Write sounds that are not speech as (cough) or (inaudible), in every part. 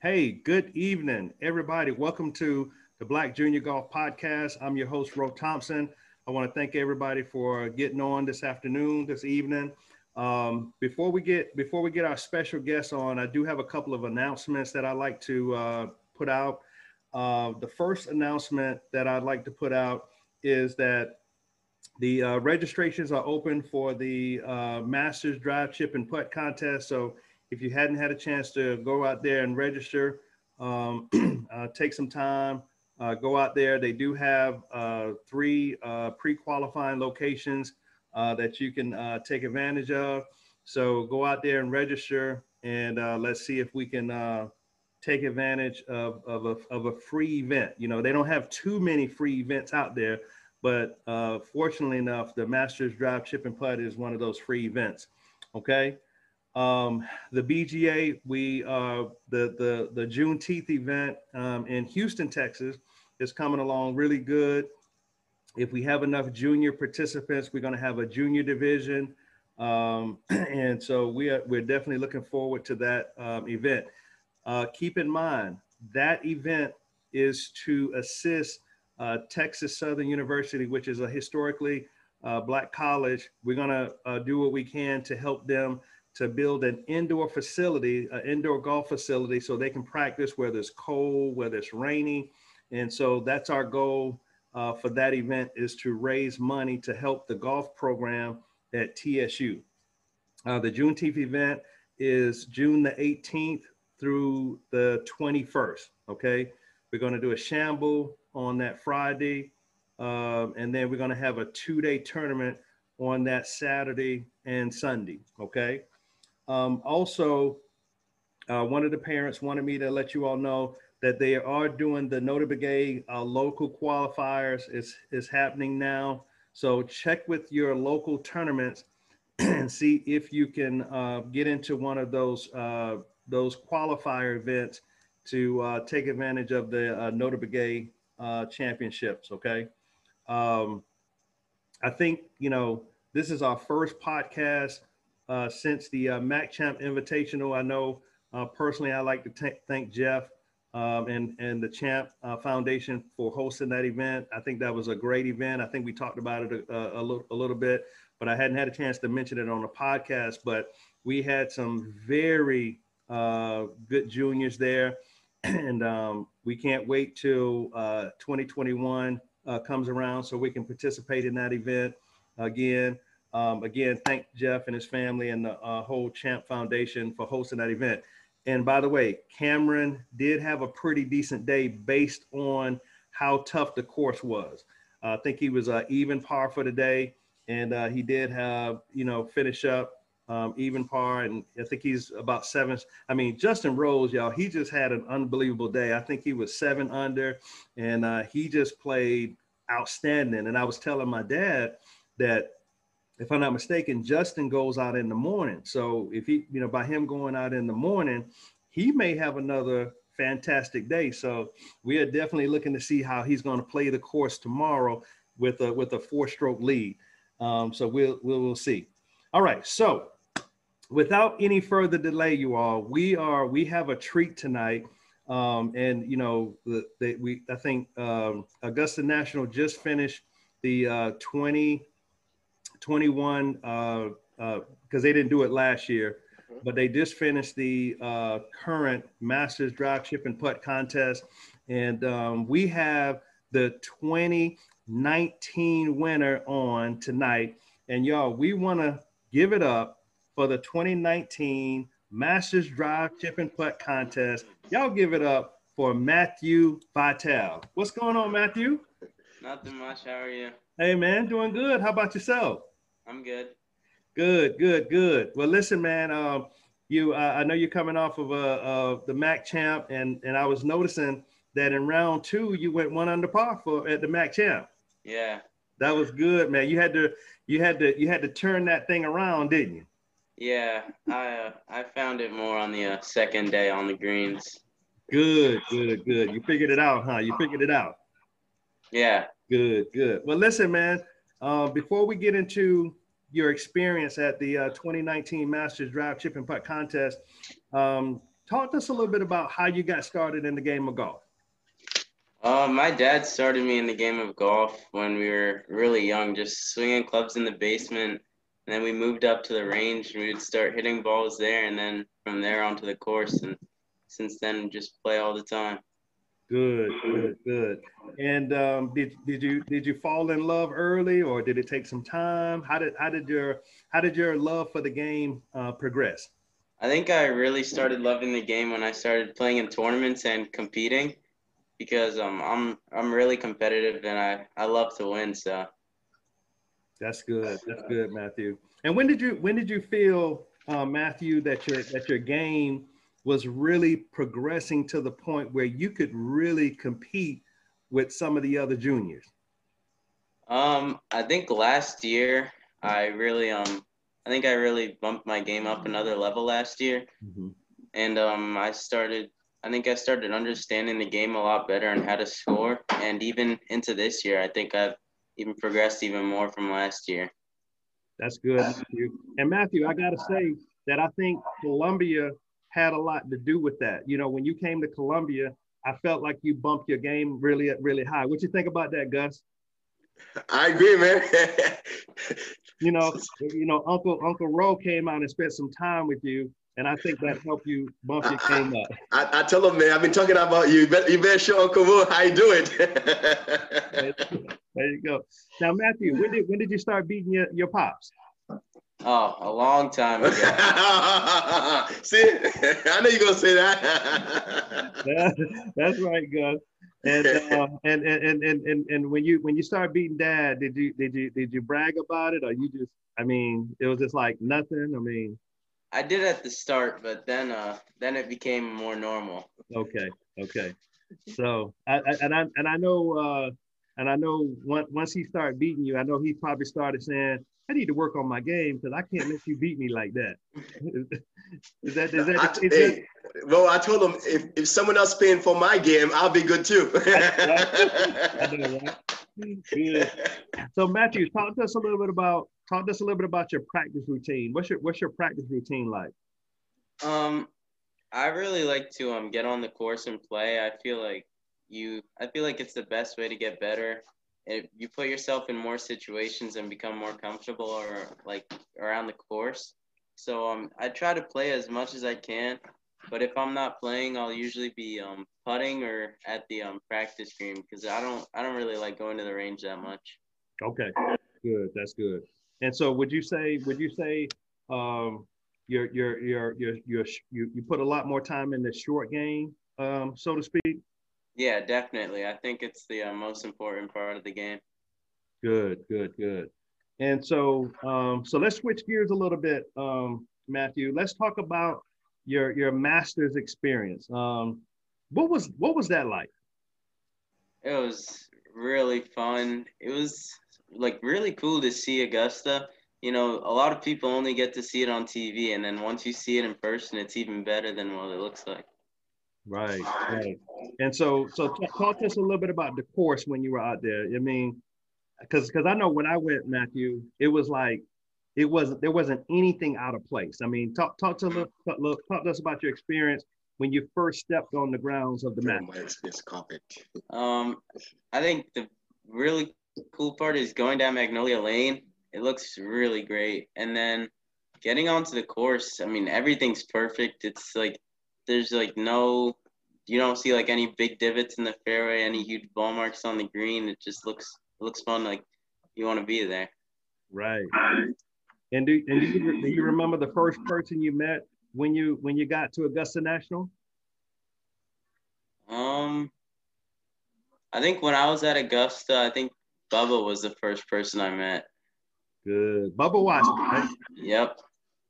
Hey, good evening, everybody. Welcome to the Black Junior Golf Podcast. I'm your host, Ro Thompson. I want to thank everybody for getting on this afternoon, this evening. Um, before we get before we get our special guests on, I do have a couple of announcements that I'd like to uh, put out. Uh, the first announcement that I'd like to put out is that the uh, registrations are open for the uh, Masters Drive Chip and Putt contest. So if you hadn't had a chance to go out there and register, um, (clears throat) uh, take some time, uh, go out there. They do have uh, three uh, pre-qualifying locations uh, that you can uh, take advantage of. So go out there and register, and let's see if we can take advantage of, of, a, of a free event. You know, they don't have too many free events out there, but fortunately enough, the Masters Drive Chip and Putt is one of those free events. Okay. Um, the BGA, we uh, the the the Juneteenth event um, in Houston, Texas, is coming along really good. If we have enough junior participants, we're going to have a junior division, um, (clears throat) and so we are we're definitely looking forward to that um, event. Uh, keep in mind that event is to assist uh, Texas Southern University, which is a historically uh, black college. We're going to uh, do what we can to help them to build an indoor facility, an indoor golf facility, so they can practice whether it's cold, whether it's rainy. And so that's our goal uh, for that event is to raise money to help the golf program at TSU. Uh, the Juneteenth event is June the 18th through the 21st. Okay. We're going to do a shamble on that Friday. Um, and then we're going to have a two day tournament on that Saturday and Sunday. Okay. Um, also, uh, one of the parents wanted me to let you all know that they are doing the Notah Begay uh, local qualifiers. is is happening now. So check with your local tournaments (clears throat) and see if you can uh, get into one of those uh, those qualifier events to uh, take advantage of the uh, Notah Begay uh, championships. Okay. Um, I think you know this is our first podcast uh, since the uh, Mack Champ Invitational. I know uh, personally, I like to thank Jeff um, and and the Champ uh, Foundation for hosting that event. I think that was a great event. I think we talked about it a, a, little, a little bit, but I hadn't had a chance to mention it on the podcast. But we had some very uh, good juniors there, (clears throat) and um, we can't wait till uh, 2021 comes around so we can participate in that event again. Um, again, thank Jeff and his family and the uh, whole Champ Foundation for hosting that event. And by the way, Cameron did have a pretty decent day based on how tough the course was. Uh, I think he was uh, even par for the day, and uh, he did have you know finish up um, even par, and I think he's about seven. I mean, Justin Rose, y'all, he just had an unbelievable day. I think he was seven under, and uh, he just played outstanding. And I was telling my dad that if I'm not mistaken, Justin goes out in the morning. So if he, you know, by him going out in the morning, he may have another fantastic day. So we are definitely looking to see how he's going to play the course tomorrow with a with a four stroke lead. Um, so we'll, we'll we'll see. All right. So without any further delay, you all, we are we have a treat tonight. Um, and you know, the, we I think um, Augusta National just finished the uh, 20 21 because uh, uh, they didn't do it last year, mm-hmm. but they just finished the uh, current Masters Drive Chip and Putt contest, and um, we have the 2019 winner on tonight. And y'all, we want to give it up for the 2019 Masters Drive Chip and Putt contest. Y'all give it up for Matthew Vitale. What's going on, Matthew? Nothing much. How are you? Hey man, doing good. How about yourself? I'm good. Good, good, good. Well, listen, man. Um, you, uh, I know you're coming off of uh, uh, the Mack Champ, and and I was noticing that in round two you went one under par for at the Mack Champ. Yeah. That was good, man. You had to, you had to, you had to turn that thing around, didn't you? Yeah, I uh, I found it more on the uh, second day on the greens. Good, good, good. You figured it out, huh? You figured it out. Yeah. Good, good. Well, listen, man. Uh, before we get into your experience at the uh, 2019 Masters Drive Chip and Putt Contest, um, talk to us a little bit about how you got started in the game of golf. Uh, my dad started me in the game of golf when we were really young, just swinging clubs in the basement. And then we moved up to the range and we would start hitting balls there. And then from there onto the course. And since then, just play all the time. Good, good, good. And um, did did you did you fall in love early, or did it take some time? How did how did your how did your love for the game uh, progress? I think I really started loving the game when I started playing in tournaments and competing, because um, I'm I'm really competitive and I I love to win. So that's good. That's good, Matthew. And when did you when did you feel, uh, Matthew, that your that your game was really progressing to the point where you could really compete with some of the other juniors? Um, I think last year I really um I think I really bumped my game up another level last year, mm-hmm. and um I started I think I started understanding the game a lot better and how to score, and even into this year I think I've even progressed even more from last year. That's good, Matthew. And Matthew, I gotta say that I think Columbia had a lot to do with that. You know, when you came to Columbia, I felt like you bumped your game really, really high. What you think about that, Gus? I agree, man. (laughs) you know, you know, Uncle Uncle Ro came out and spent some time with you, and I think that helped you bump your game up. I, I, tell him, man, I've been talking about you. You better, you better show Uncle Ro how you do it. (laughs) there you go. Now, Matthew, when did when did you start beating your, your pops? Oh, a long time ago. (laughs) See, (laughs) I know you're gonna say (laughs) that. that's right, Gus. And, uh, and, and and and and when you when you start beating dad, did you did you did you brag about it, or you just? I mean, it was just like nothing. I mean, I did at the start, but then uh then it became more normal. Okay, okay. So I, I and I and I know uh and I know once once he started beating you, I know he probably started saying, I need to work on my game because I can't let you beat me like that. (laughs) is that, is that, I, is hey, that? Well, I told him if, if someone else paying for my game, I'll be good too. (laughs) (laughs) I? So Matthew, talk to us a little bit about talk to us a little bit about your practice routine. What's your what's your practice routine like? Um, I really like to um get on the course and play. I feel like you I feel like it's the best way to get better. If you put yourself in more situations and become more comfortable or like around the course. So um I try to play as much as I can, but if I'm not playing, I'll usually be um putting or at the um practice green because I don't I don't really like going to the range that much. Okay. Good. That's good. And so would you say would you say um you're you're you're you're, you're you you put a lot more time in the short game um so to speak yeah, definitely. I think it's the uh, most important part of the game. Good, good, good. And so, um, so let's switch gears a little bit, um, Matthew. Let's talk about your your master's experience. Um, what was what was that like? It was really fun. It was like really cool to see Augusta. You know, a lot of people only get to see it on TV, and then once you see it in person, it's even better than what it looks like. Right, right. And so, so t- talk to us a little bit about the course when you were out there. I mean, because because I know when I went, Matthew, it was like it wasn't there wasn't anything out of place. I mean, talk talk to talk, talk to us about your experience when you first stepped on the grounds of the match. Um, I think the really cool part is going down Magnolia Lane. It looks really great, and then getting onto the course. I mean, everything's perfect. It's like there's like no you don't see like any big divots in the fairway, any huge ball marks on the green. It just looks it looks fun. Like you want to be there. Right. And do and do you, do you remember the first person you met when you when you got to Augusta National? Um, I think when I was at Augusta, I think Bubba was the first person I met. Good, Bubba Watson. Right? Yep.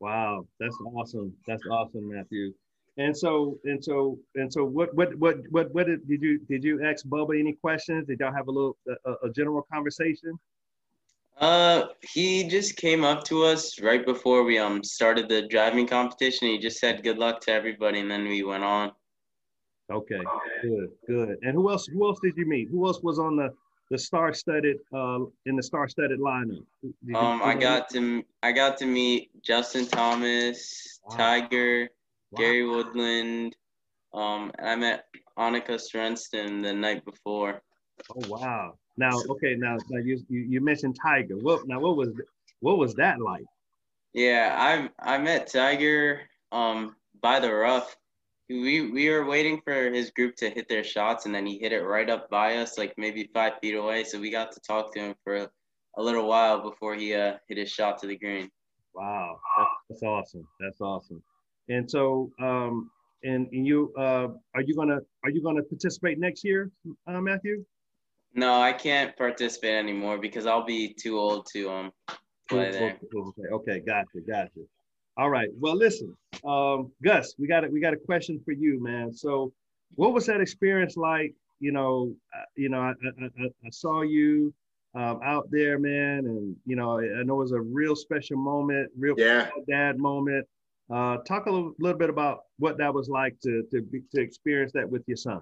Wow, that's awesome. That's awesome, Matthew. And so and so and so what what what what what did, did you did you ask Bubba any questions? Did y'all have a little a, a general conversation? Uh, he just came up to us right before we um started the driving competition. He just said good luck to everybody, and then we went on. Okay, good, good. And who else? Who else did you meet? Who else was on the the star-studded uh in the star-studded lineup? Um, I got to I got to meet Justin Thomas, wow. Tiger, wow. Gary Woodland. Um, and I met Annika Sorenstam the night before. Oh wow! Now, okay, now, now you, you you mentioned Tiger. What now? What was what was that like? Yeah, I I met Tiger um by the rough. We we were waiting for his group to hit their shots, and then he hit it right up by us, like maybe five feet away. So we got to talk to him for a, a little while before he uh, hit his shot to the green. Wow, that's, that's awesome. That's awesome. And so, um, and, and you, uh, are you gonna are you gonna participate next year, uh, Matthew? No, I can't participate anymore because I'll be too old to um play there. Okay, okay, gotcha, gotcha. All right. Well, listen, um, Gus, we got a, we got a question for you, man. So, what was that experience like? You know, uh, you know, I, I, I saw you um, out there, man, and you know, I know it was a real special moment, real yeah. dad moment. Uh, talk a little, little, bit about what that was like to to, be, to experience that with your son.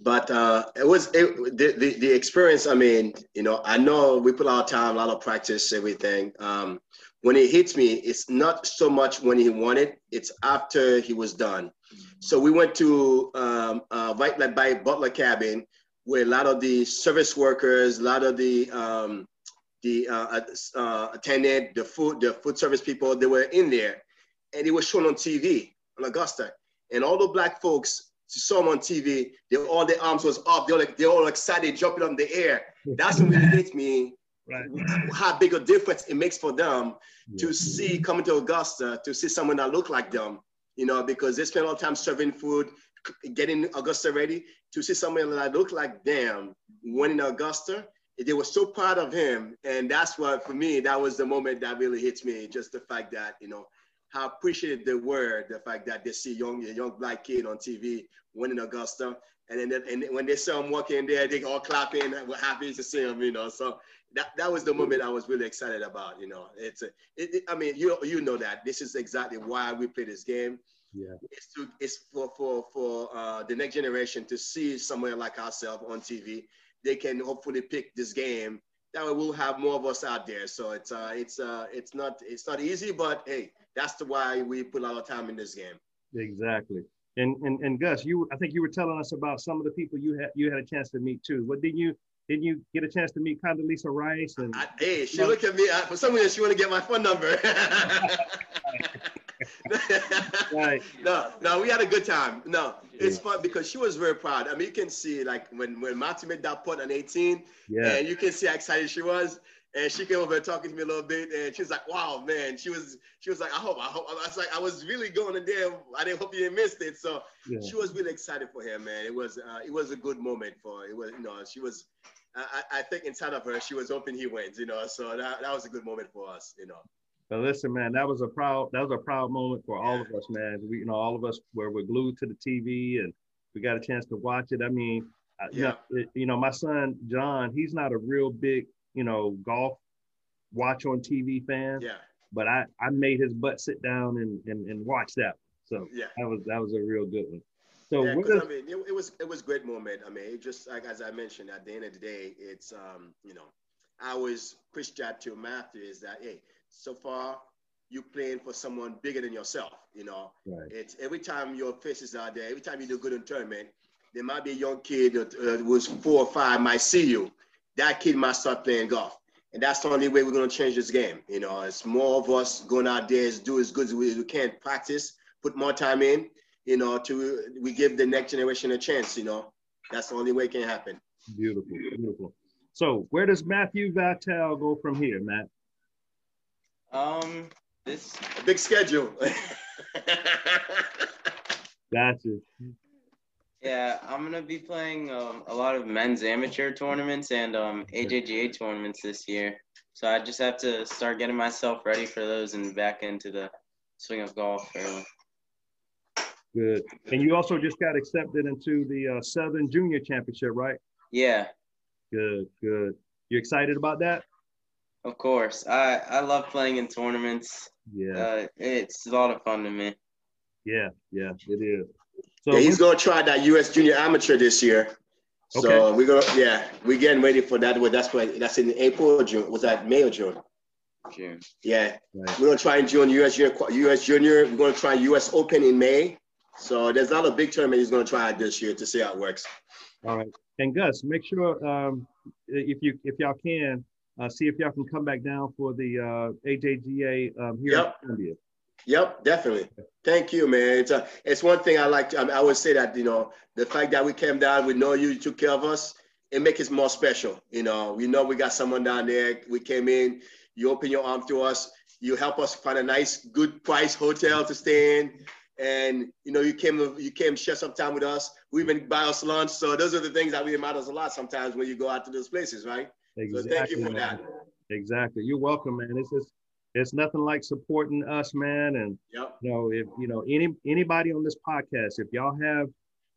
But uh, it was it, the, the, the experience. I mean, you know, I know we put a lot of time, a lot of practice, everything. Um, when it hits me, it's not so much when he it; it's after he was done. So we went to um, uh, right by Butler Cabin, where a lot of the service workers, a lot of the um, the uh, uh, attendant, the food, the food service people, they were in there, and it was shown on TV on Augusta, and all the black folks saw him on TV. They all their arms was up. They're like they're all excited, jumping on the air. That's what really hit me. Right. How big a difference it makes for them yeah. to see coming to Augusta to see someone that look like them. You know, because they spend all the time serving food, getting Augusta ready. To see someone that look like them winning Augusta, they were so proud of him, and that's what for me that was the moment that really hits me. Just the fact that you know how appreciative they were, the fact that they see young a young black kid on TV winning Augusta, and then and when they saw him walking there, they all clapping, we're happy to see him, you know. So that, that was the moment I was really excited about, you know. It's a, it, it, I mean, you you know that this is exactly why we play this game. Yeah, it's to it's for for for uh, the next generation to see somewhere like ourselves on TV. They can hopefully pick this game. That way we'll have more of us out there. So it's uh it's uh it's not it's not easy, but hey, that's the why we put a lot of time in this game. Exactly. And, and and Gus, you I think you were telling us about some of the people you had you had a chance to meet too. What did you didn't you get a chance to meet Condoleezza Rice? And I, hey, she looked at me I, for some reason. She want to get my phone number. (laughs) (laughs) right. No, no, we had a good time. No, it's yeah. fun because she was very proud. I mean, you can see like when when Matthew made that putt on 18, yeah, and you can see how excited she was and she came over talking to me a little bit, and she was like, "Wow, man!" She was she was like, "I hope, I hope." I was like, "I was really going in there. I didn't hope you didn't miss it." So yeah. she was really excited for him, man. It was uh, it was a good moment for it was you know she was. I, I think inside of her, she was hoping he wins, you know. So that, that was a good moment for us, you know. But listen, man, that was a proud that was a proud moment for all of us, man. We, you know, all of us where we're glued to the TV and we got a chance to watch it. I mean, yeah. you know, it, you know, my son John, he's not a real big, you know, golf watch on TV fan. Yeah. But I, I made his butt sit down and, and, and watch that. So yeah, that was that was a real good one. So yeah, is, I mean, it, it, was it was great moment. I mean, it just like as I mentioned, at the end of the day, it's um, you know, I always push that to Matthew is that hey, so far you're playing for someone bigger than yourself. You know, right. it's every time your face is out there, every time you do good in tournament, there might be a young kid that uh, was four or five might see you. That kid might start playing golf. And that's the only way we're going to change this game. You know, it's more of us going out there, do as good as we, we can, practice, put more time in, you know, to we give the next generation a chance, you know. That's the only way it can happen. Beautiful, beautiful. So where does Matthew Vitale go from here, Matt? Um, this a big schedule. (laughs) gotcha. Yeah, I'm gonna be playing um, a lot of men's amateur tournaments and um, AJGA tournaments this year. So I just have to start getting myself ready for those and back into the swing of golf early. Good. And you also just got accepted into the uh, Southern Junior Championship, right? Yeah. Good. Good. You excited about that? Of course. I I love playing in tournaments. Yeah. Uh, it's a lot of fun to me. Yeah. Yeah. It is. So yeah, he's gonna try that U.S. Junior Amateur this year. Okay. So we're gonna, yeah, we're getting ready for that. That's what that's in April or June. Was that May or June? June. Yeah, Right. we're gonna try and join US Junior, US Junior. We're gonna try US Open in May. So there's not a big tournament he's gonna try this year to see how it works. All right. And Gus, make sure um, if you if y'all can uh, see if y'all can come back down for the uh, AJGA um, here Yep. in Columbia. Yep, definitely. Thank you, man. It's, a, it's one thing I like. To, I, mean, I would say that you know the fact that we came down, we know you, you took care of us. It makes it more special. You know, we know we got someone down there. We came in, you open your arm to us, you help us find a nice, good price hotel to stay in, and you know you came you came share some time with us. We even buy us lunch. So those are the things that really matters a lot sometimes when you go out to those places, right? Exactly. So thank you for that. Exactly. You're welcome, man. It's just it's nothing like supporting us, man. And Yep. you know, if you know any anybody on this podcast, if y'all have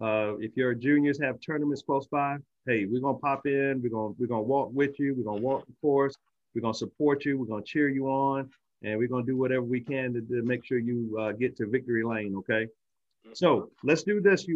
uh if your juniors have tournaments close by, hey, we're gonna pop in, we're gonna we're gonna walk with you, we're gonna walk the course, we're gonna support you, we're gonna cheer you on, and we're gonna do whatever we can to, to make sure you uh, get to victory lane, okay? So let's do this. You